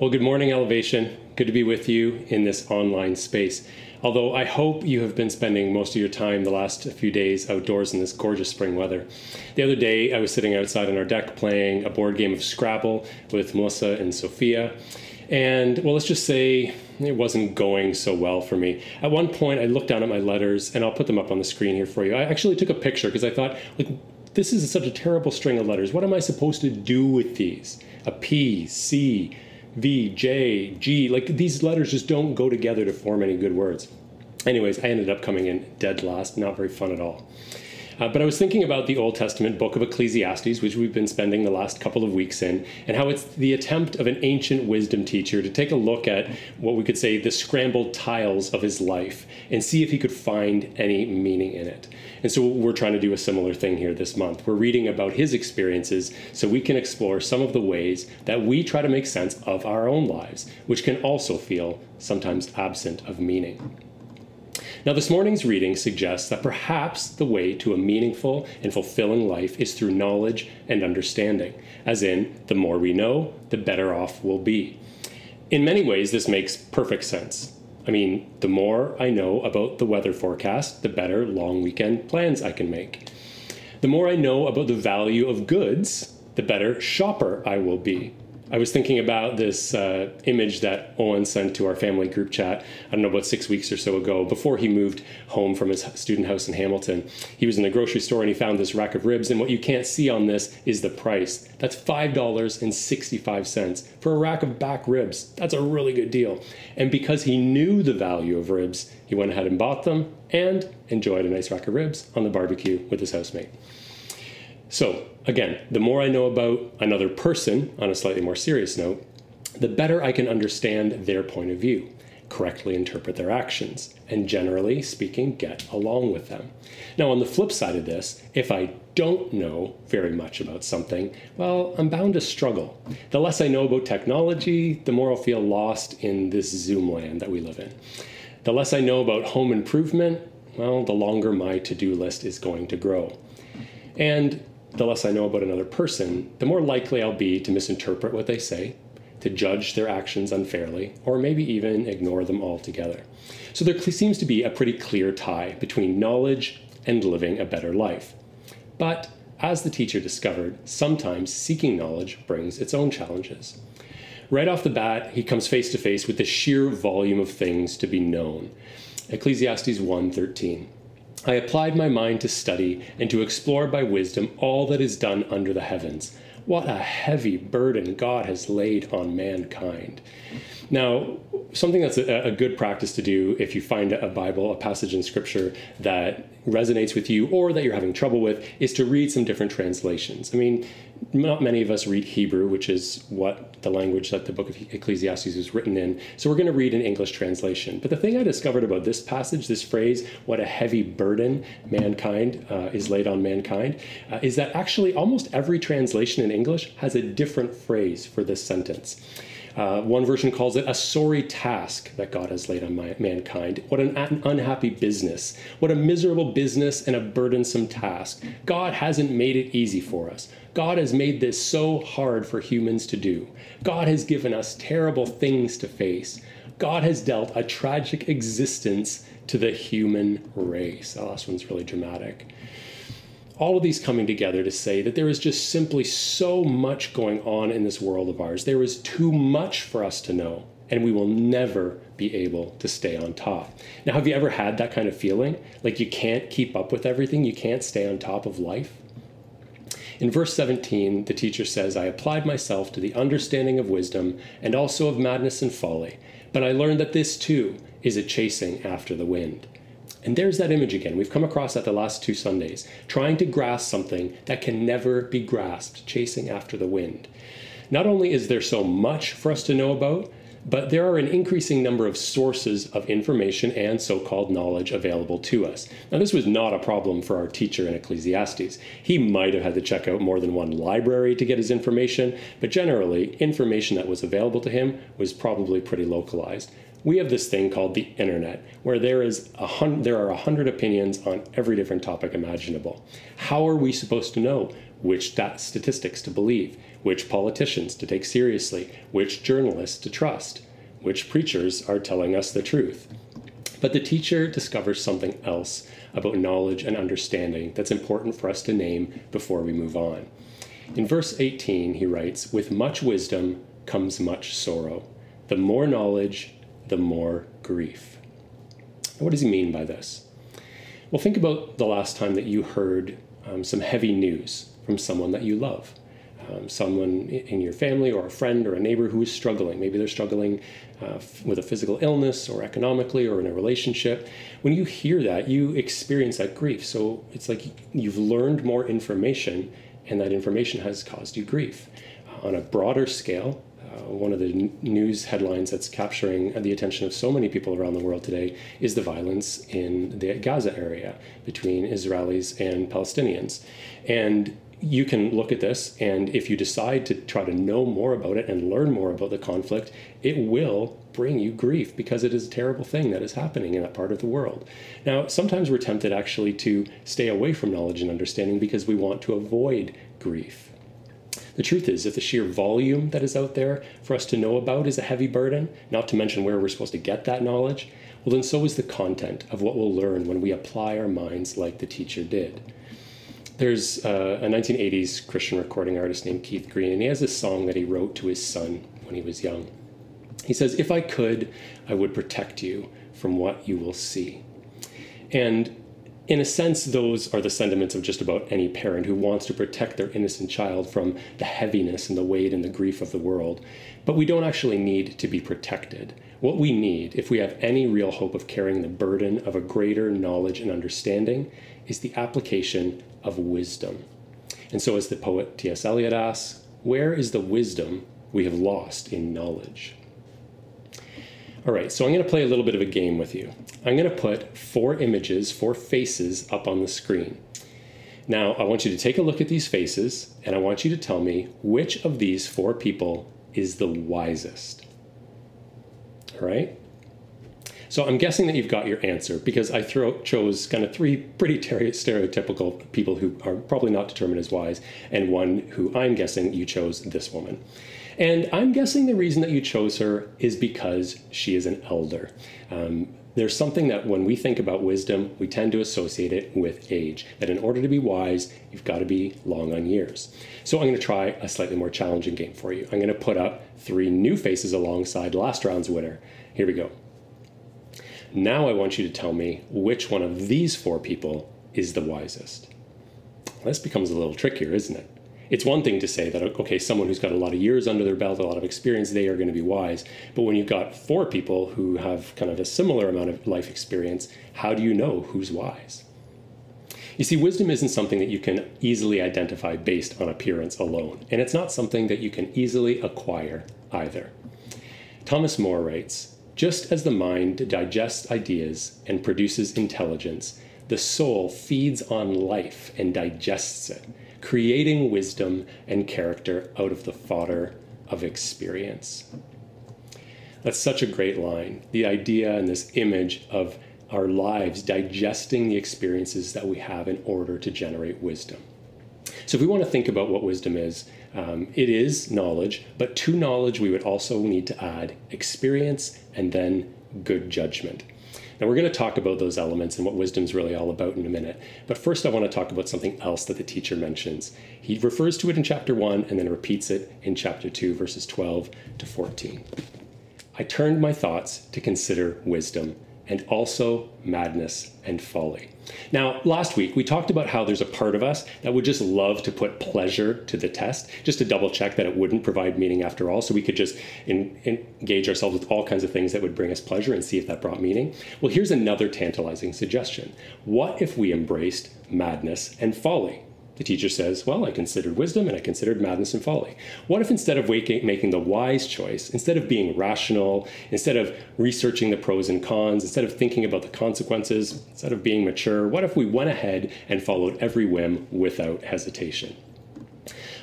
Well, good morning, Elevation. Good to be with you in this online space. Although I hope you have been spending most of your time the last few days outdoors in this gorgeous spring weather. The other day, I was sitting outside on our deck playing a board game of Scrabble with Melissa and Sophia. And well, let's just say it wasn't going so well for me. At one point, I looked down at my letters, and I'll put them up on the screen here for you. I actually took a picture because I thought, like, this is such a terrible string of letters. What am I supposed to do with these? A P, C, V, J, G. Like these letters just don't go together to form any good words. Anyways, I ended up coming in dead last. Not very fun at all. Uh, but I was thinking about the Old Testament book of Ecclesiastes, which we've been spending the last couple of weeks in, and how it's the attempt of an ancient wisdom teacher to take a look at what we could say the scrambled tiles of his life and see if he could find any meaning in it. And so we're trying to do a similar thing here this month. We're reading about his experiences so we can explore some of the ways that we try to make sense of our own lives, which can also feel sometimes absent of meaning. Now, this morning's reading suggests that perhaps the way to a meaningful and fulfilling life is through knowledge and understanding, as in, the more we know, the better off we'll be. In many ways, this makes perfect sense. I mean, the more I know about the weather forecast, the better long weekend plans I can make. The more I know about the value of goods, the better shopper I will be. I was thinking about this uh, image that Owen sent to our family group chat, I don't know, about six weeks or so ago, before he moved home from his student house in Hamilton. He was in the grocery store and he found this rack of ribs, and what you can't see on this is the price. That's $5.65 for a rack of back ribs. That's a really good deal. And because he knew the value of ribs, he went ahead and bought them and enjoyed a nice rack of ribs on the barbecue with his housemate. So, again, the more I know about another person on a slightly more serious note, the better I can understand their point of view, correctly interpret their actions, and generally speaking, get along with them. Now, on the flip side of this, if I don't know very much about something, well, I'm bound to struggle. The less I know about technology, the more I'll feel lost in this Zoom land that we live in. The less I know about home improvement, well, the longer my to do list is going to grow. And the less I know about another person, the more likely I'll be to misinterpret what they say, to judge their actions unfairly, or maybe even ignore them altogether. So there seems to be a pretty clear tie between knowledge and living a better life. But as the teacher discovered, sometimes seeking knowledge brings its own challenges. Right off the bat, he comes face to face with the sheer volume of things to be known. Ecclesiastes 1:13. I applied my mind to study and to explore by wisdom all that is done under the heavens. What a heavy burden God has laid on mankind. Now, something that's a, a, good practice to do if you find a Bible, a passage in Scripture that resonates with you or that you're having trouble with, is to read some different translations. I mean, not many of us read Hebrew, which is what the language that the book of Ecclesiastes is written in. So we're going to read an English translation. But the thing I discovered about this passage, this phrase, what a heavy burden mankind uh, is laid on mankind, uh, is that actually almost every translation in English has a different phrase for this sentence. Uh, one version calls it a sorry task that God has laid on my, mankind. What an, an unhappy business. What a miserable business and a burdensome task. God hasn't made it easy for us. God has made this so hard for humans to do. God has given us terrible things to face. God has dealt a tragic existence to the human race. Oh, last one's really dramatic all of these coming together to say that there is just simply so much going on in this world of ours. There is too much for us to know, and we will never be able to stay on top. Now, have you ever had that kind of feeling? Like you can't keep up with everything, you can't stay on top of life? In verse 17, the teacher says, I applied myself to the understanding of wisdom and also of madness and folly, but I learned that this too is a chasing after the wind. And there's that image again. We've come across that the last two Sundays, trying to grasp something that can never be grasped, chasing after the wind. Not only is there so much for us to know about, but there are an increasing number of sources of information and so called knowledge available to us. Now, this was not a problem for our teacher in Ecclesiastes. He might have had to check out more than one library to get his information, but generally, information that was available to him was probably pretty localized we have this thing called the internet where there is a hun- there are a hundred opinions on every different topic imaginable how are we supposed to know which statistics to believe, which politicians to take seriously, which journalists to trust, which preachers are telling us the truth. But the teacher discovers something else about knowledge and understanding that's important for us to name before we move on. In verse 18, he writes, With much wisdom comes much sorrow. The more knowledge, the more grief. What does he mean by this? Well, think about the last time that you heard um, some heavy news from someone that you love. Um, someone in your family or a friend or a neighbor who is struggling. Maybe they're struggling uh, f- with a physical illness or economically or in a relationship. When you hear that, you experience that grief. So it's like you've learned more information, and that information has caused you grief. Uh, on a broader scale, uh, one of the n- news headlines that's capturing the attention of so many people around the world today is the violence in the Gaza area between Israelis and Palestinians. And you can look at this, and if you decide to try to know more about it and learn more about the conflict, it will bring you grief because it is a terrible thing that is happening in that part of the world. Now, sometimes we're tempted actually to stay away from knowledge and understanding because we want to avoid grief. The truth is, if the sheer volume that is out there for us to know about is a heavy burden, not to mention where we're supposed to get that knowledge, well, then so is the content of what we'll learn when we apply our minds like the teacher did. There's uh, a 1980s Christian recording artist named Keith Green, and he has this song that he wrote to his son when he was young. He says, If I could, I would protect you from what you will see. And in a sense, those are the sentiments of just about any parent who wants to protect their innocent child from the heaviness and the weight and the grief of the world. But we don't actually need to be protected. What we need, if we have any real hope of carrying the burden of a greater knowledge and understanding, is the application of wisdom. And so, as the poet T.S. Eliot asks, where is the wisdom we have lost in knowledge? All right, so I'm going to play a little bit of a game with you. I'm going to put four images, four faces up on the screen. Now, I want you to take a look at these faces, and I want you to tell me which of these four people is the wisest. All right? So I'm guessing that you've got your answer because I throw, chose kind of three pretty stereotypical people who are probably not determined as wise, and one who I'm guessing you chose this woman. And I'm guessing the reason that you chose her is because she is an elder. Um, there's something that when we think about wisdom, we tend to associate it with age. That in order to be wise, you've got to be long on years. So I'm going to try a slightly more challenging game for you. I'm going to put up three new faces alongside last round's winner. Here we go. Now I want you to tell me which one of these four people is the wisest. This becomes a little trickier, isn't it? It's one thing to say that, okay, someone who's got a lot of years under their belt, a lot of experience, they are going to be wise. But when you've got four people who have kind of a similar amount of life experience, how do you know who's wise? You see, wisdom isn't something that you can easily identify based on appearance alone, and it's not something that you can easily acquire either. Thomas Moore writes just as the mind digests ideas and produces intelligence, the soul feeds on life and digests it, creating wisdom and character out of the fodder of experience. That's such a great line. The idea and this image of our lives digesting the experiences that we have in order to generate wisdom. So, if we want to think about what wisdom is, um, it is knowledge, but to knowledge, we would also need to add experience and then good judgment. Now, we're going to talk about those elements and what wisdom is really all about in a minute. But first, I want to talk about something else that the teacher mentions. He refers to it in chapter 1 and then repeats it in chapter 2, verses 12 to 14. I turned my thoughts to consider wisdom and also madness and folly. Now, last week we talked about how there's a part of us that would just love to put pleasure to the test, just to double check that it wouldn't provide meaning after all, so we could just in, in engage ourselves with all kinds of things that would bring us pleasure and see if that brought meaning. Well, here's another tantalizing suggestion. What if we embraced madness and folly? The teacher says, Well, I considered wisdom and I considered madness and folly. What if instead of waking, making the wise choice, instead of being rational, instead of researching the pros and cons, instead of thinking about the consequences, instead of being mature, what if we went ahead and followed every whim without hesitation?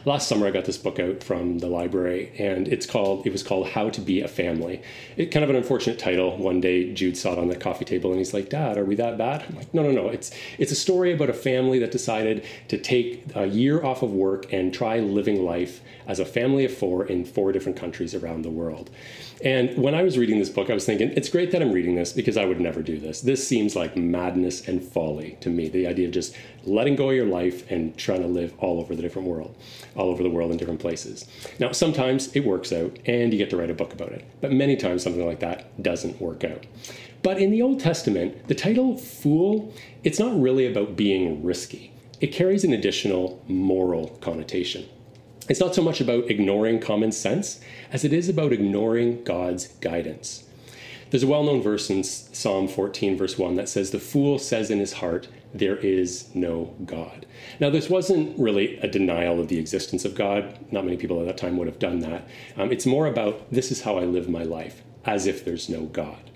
Last summer I got this book out from the library, and it's called it was called How to Be a Family. It kind of an unfortunate title. One day Jude saw it on the coffee table, and he's like, "Dad, are we that bad?" I'm like, "No, no, no. It's it's a story about a family that decided to take a year off of work and try living life as a family of four in four different countries around the world." And when I was reading this book, I was thinking, it's great that I'm reading this because I would never do this. This seems like madness and folly to me. The idea of just letting go of your life and trying to live all over the different world, all over the world in different places. Now, sometimes it works out and you get to write a book about it, but many times something like that doesn't work out. But in the Old Testament, the title fool, it's not really about being risky. It carries an additional moral connotation. It's not so much about ignoring common sense as it is about ignoring God's guidance. There's a well known verse in Psalm 14, verse 1, that says, The fool says in his heart, There is no God. Now, this wasn't really a denial of the existence of God. Not many people at that time would have done that. Um, it's more about, This is how I live my life, as if there's no God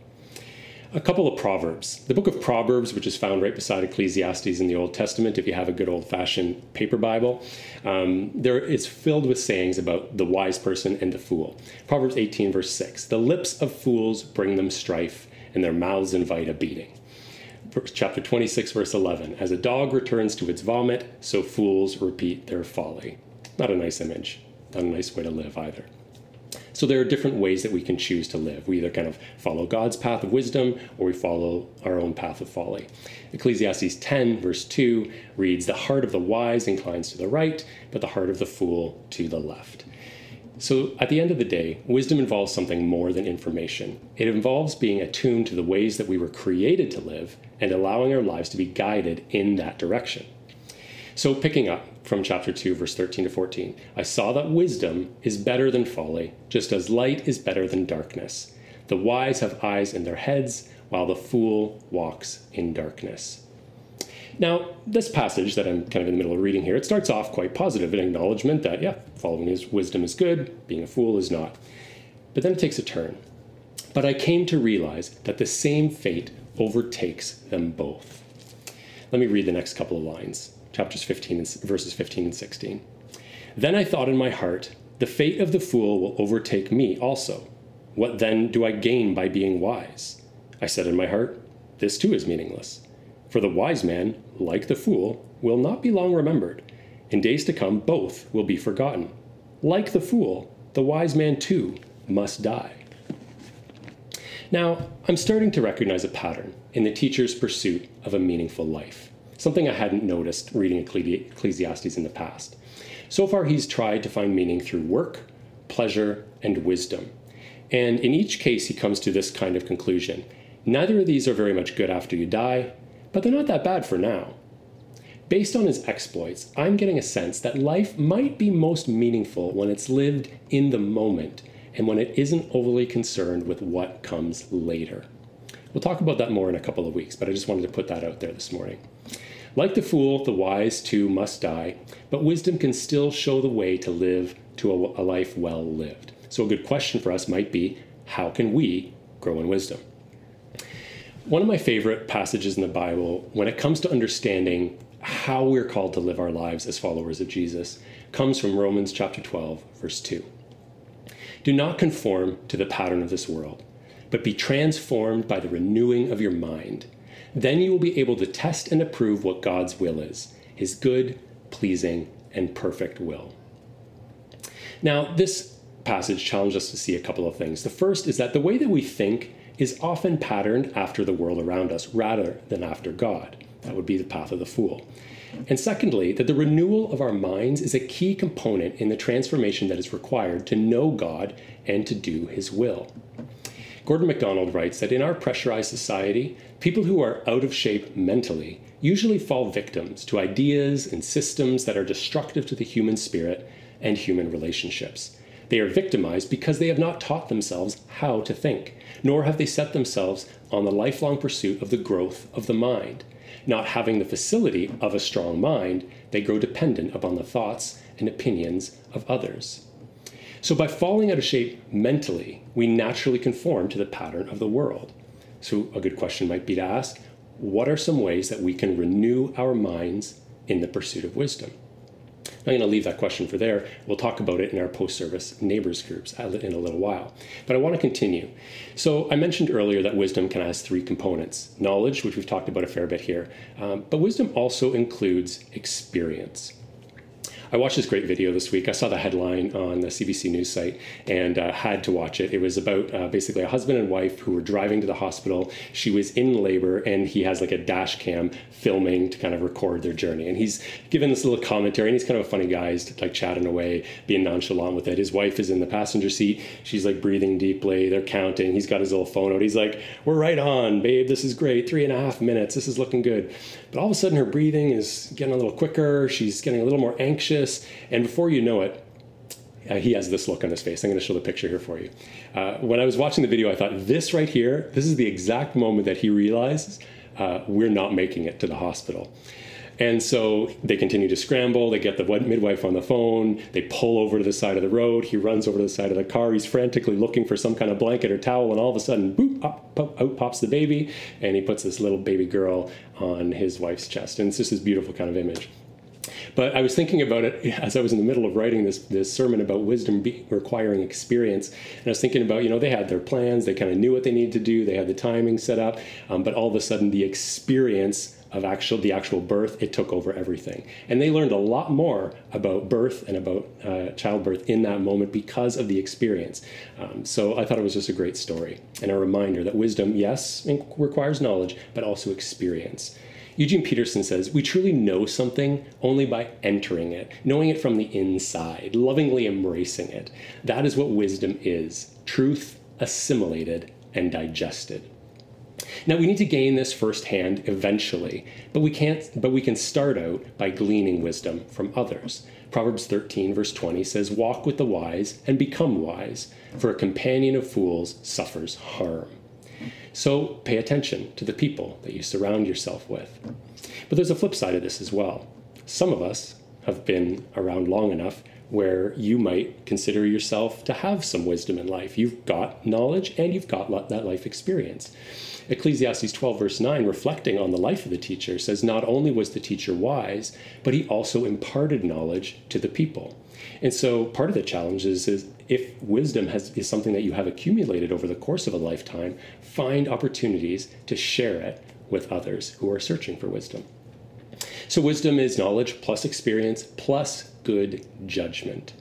a couple of proverbs. The book of Proverbs, which is found right beside Ecclesiastes in the Old Testament, if you have a good old fashioned paper Bible, um, there it's filled with sayings about the wise person and the fool. Proverbs 18, verse 6 The lips of fools bring them strife, and their mouths invite a beating. Chapter 26, verse 11 As a dog returns to its vomit, so fools repeat their folly. Not a nice image, not a nice way to live either. So there are different ways that we can choose to live. We either kind of follow God's path of wisdom or we follow our own path of folly. Ecclesiastes 10, verse 2 reads The heart of the wise inclines to the right, but the heart of the fool to the left. So, at the end of the day, wisdom involves something more than information. It involves being attuned to the ways that we were created to live and allowing our lives to be guided in that direction. So, picking up from chapter 2, verse 13 to 14, I saw that wisdom is better than folly, just as light is better than darkness. The wise have eyes in their heads, while the fool walks in darkness. Now, this passage that I'm kind of in the middle of reading here, it starts off quite positive, an acknowledgement that, yeah, following his wisdom is good, being a fool is not. But then it takes a turn. But I came to realize that the same fate overtakes them both. Let me read the next couple of lines chapters 15 and verses 15 and 16. Then I thought in my heart, the fate of the fool will overtake me also. What then do I gain by being wise? I said in my heart, this too is meaningless. For the wise man, like the fool, will not be long remembered. In days to come, both will be forgotten. Like the fool, the wise man too must die. Now, I'm starting to recognize a pattern in the teacher's pursuit of a meaningful life something I hadn't noticed reading Ecclesiastes in the past. So far, he's tried to find meaning through work, pleasure, and wisdom. And in each case, he comes to this kind of conclusion neither of these are very much good after you die, but they're not that bad for now. Based on his exploits, I'm getting a sense that life might be most meaningful when it's lived in the moment and when it isn't overly concerned with what comes later. We'll talk about that more in a couple of weeks, but I just wanted to put that out there this morning. Like the fool, the wise too must die, but wisdom can still show the way to live to a, a life well lived. So, a good question for us might be how can we grow in wisdom? One of my favorite passages in the Bible when it comes to understanding how we're called to live our lives as followers of Jesus comes from Romans chapter 12, verse 2. Do not conform to the pattern of this world, but be transformed by the renewing of your mind then you will be able to test and approve what God's will is his good, pleasing, and perfect will. Now, this passage challenges us to see a couple of things. The first is that the way that we think is often patterned after the world around us rather than after God. That would be the path of the fool. And secondly, that the renewal of our minds is a key component in the transformation that is required to know God and to do His will. Gordon MacDonald writes that in our pressurized society, people who are out of shape mentally usually fall victims to ideas and systems that are destructive to the human spirit and human relationships. They are victimized because they have not taught themselves how to think, nor have they set themselves on the lifelong pursuit of the growth of the mind. Not having the facility of a strong mind, they grow dependent upon the thoughts and opinions of others. So, by falling out of shape mentally, we naturally conform to the pattern of the world. So, a good question might be to ask what are some ways that we can renew our minds in the pursuit of wisdom? I'm going to leave that question for there. We'll talk about it in our post service neighbors groups in a little while. But I want to continue. So, I mentioned earlier that wisdom of has three components knowledge, which we've talked about a fair bit here, um, but wisdom also includes experience. I watched this great video this week. I saw the headline on the CBC News site and uh, had to watch it. It was about uh, basically a husband and wife who were driving to the hospital. She was in labor, and he has like a dash cam filming to kind of record their journey. And he's given this little commentary, and he's kind of a funny guy. He's like chatting away, being nonchalant with it. His wife is in the passenger seat. She's like breathing deeply. They're counting. He's got his little phone out. He's like, We're right on, babe. This is great. Three and a half minutes. This is looking good. But all of a sudden, her breathing is getting a little quicker. She's getting a little more anxious. And before you know it, uh, he has this look on his face. I'm going to show the picture here for you. Uh, when I was watching the video, I thought, this right here, this is the exact moment that he realizes uh, we're not making it to the hospital. And so they continue to scramble. They get the midwife on the phone. They pull over to the side of the road. He runs over to the side of the car. He's frantically looking for some kind of blanket or towel. And all of a sudden, boop, up, pop, out pops the baby. And he puts this little baby girl on his wife's chest. And it's just this beautiful kind of image. But I was thinking about it as I was in the middle of writing this, this sermon about wisdom be, requiring experience. And I was thinking about, you know, they had their plans, they kind of knew what they needed to do, they had the timing set up, um, but all of a sudden the experience of actual the actual birth it took over everything. And they learned a lot more about birth and about uh, childbirth in that moment because of the experience. Um, so i thought it was just a great story and a reminder that wisdom yes requires knowledge but also experience Eugene Peterson says, We truly know something only by entering it, knowing it from the inside, lovingly embracing it. That is what wisdom is truth assimilated and digested. Now we need to gain this firsthand eventually, but we can't but we can start out by gleaning wisdom from others. Proverbs 13 verse 20 says, "Walk with the wise and become wise, for a companion of fools suffers harm." So pay attention to the people that you surround yourself with. But there's a flip side of this as well. Some of us have been around long enough where you might consider yourself to have some wisdom in life. You've got knowledge and you've got that life experience. Ecclesiastes 12, verse 9, reflecting on the life of the teacher, says, Not only was the teacher wise, but he also imparted knowledge to the people. And so part of the challenge is, is if wisdom has, is something that you have accumulated over the course of a lifetime, find opportunities to share it with others who are searching for wisdom. So, wisdom is knowledge plus experience plus good judgment.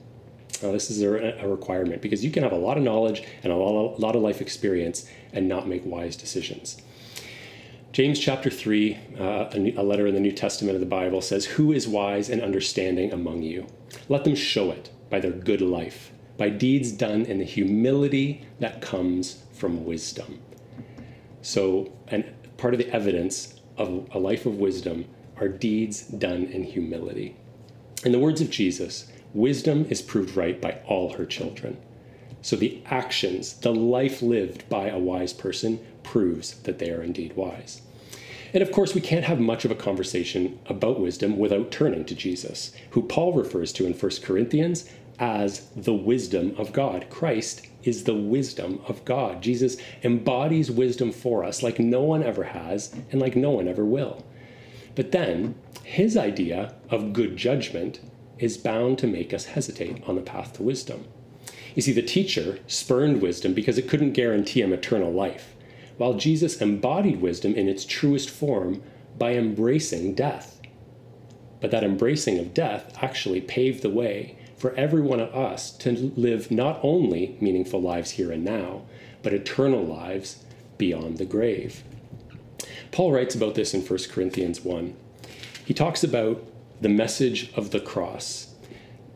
Now, this is a, a, requirement because you can have a lot of knowledge and a lot, lot of life experience and not make wise decisions. James chapter 3, uh, a, a letter in the New Testament of the Bible, says, Who is wise and understanding among you? Let them show it by their good life, by deeds done in the humility that comes from wisdom. So, and part of the evidence of a life of wisdom are deeds done in humility. In the words of Jesus, wisdom is proved right by all her children. So the actions, the life lived by a wise person proves that they are indeed wise. And of course, we can't have much of a conversation about wisdom without turning to Jesus, who Paul refers to in 1 Corinthians as the wisdom of God. Christ is the wisdom of God. Jesus embodies wisdom for us like no one ever has and like no one ever will. But then, his idea of good judgment is bound to make us hesitate on the path to wisdom. You see, the teacher spurned wisdom because it couldn't guarantee him eternal life, while Jesus embodied wisdom in its truest form by embracing death. But that embracing of death actually paved the way for every one of us to live not only meaningful lives here and now, but eternal lives beyond the grave. Paul writes about this in 1 Corinthians 1. He talks about the message of the cross,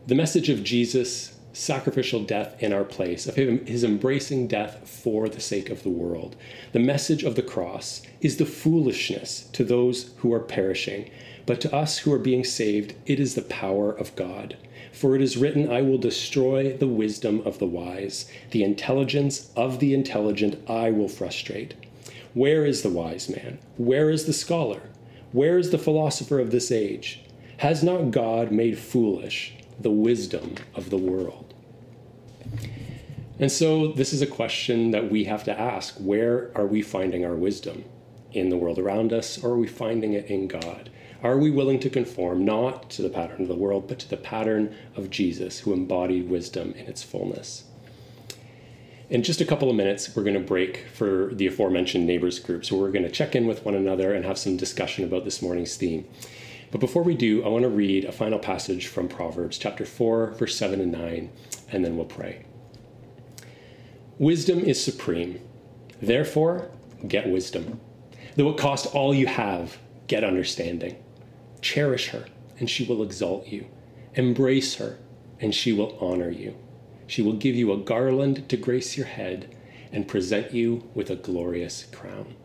the message of Jesus' sacrificial death in our place, of his embracing death for the sake of the world. The message of the cross is the foolishness to those who are perishing, but to us who are being saved, it is the power of God. For it is written, I will destroy the wisdom of the wise, the intelligence of the intelligent I will frustrate. Where is the wise man? Where is the scholar? Where is the philosopher of this age? Has not God made foolish the wisdom of the world? And so, this is a question that we have to ask where are we finding our wisdom? In the world around us, or are we finding it in God? Are we willing to conform not to the pattern of the world, but to the pattern of Jesus, who embodied wisdom in its fullness? In just a couple of minutes, we're going to break for the aforementioned neighbors group. So we're going to check in with one another and have some discussion about this morning's theme. But before we do, I want to read a final passage from Proverbs chapter 4, verse 7 and 9, and then we'll pray. Wisdom is supreme. Therefore, get wisdom. Though it cost all you have, get understanding. Cherish her, and she will exalt you. Embrace her, and she will honor you. She will give you a garland to grace your head and present you with a glorious crown.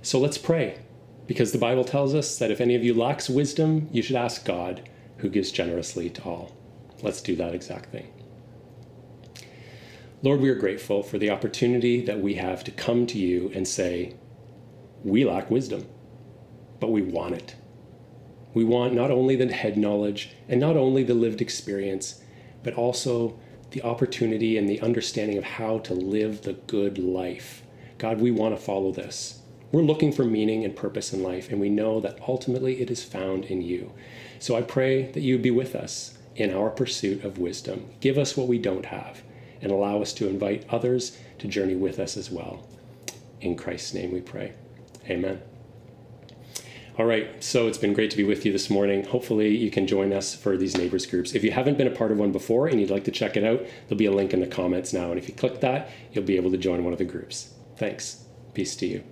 So let's pray, because the Bible tells us that if any of you lacks wisdom, you should ask God, who gives generously to all. Let's do that exact thing. Lord, we are grateful for the opportunity that we have to come to you and say, We lack wisdom, but we want it. We want not only the head knowledge and not only the lived experience, but also the opportunity and the understanding of how to live the good life. God, we want to follow this. We're looking for meaning and purpose in life, and we know that ultimately it is found in you. So I pray that you be with us in our pursuit of wisdom. Give us what we don't have, and allow us to invite others to journey with us as well. In Christ's name we pray. Amen. All right, so it's been great to be with you this morning. Hopefully, you can join us for these neighbors groups. If you haven't been a part of one before and you'd like to check it out, there'll be a link in the comments now. And if you click that, you'll be able to join one of the groups. Thanks. Peace to you.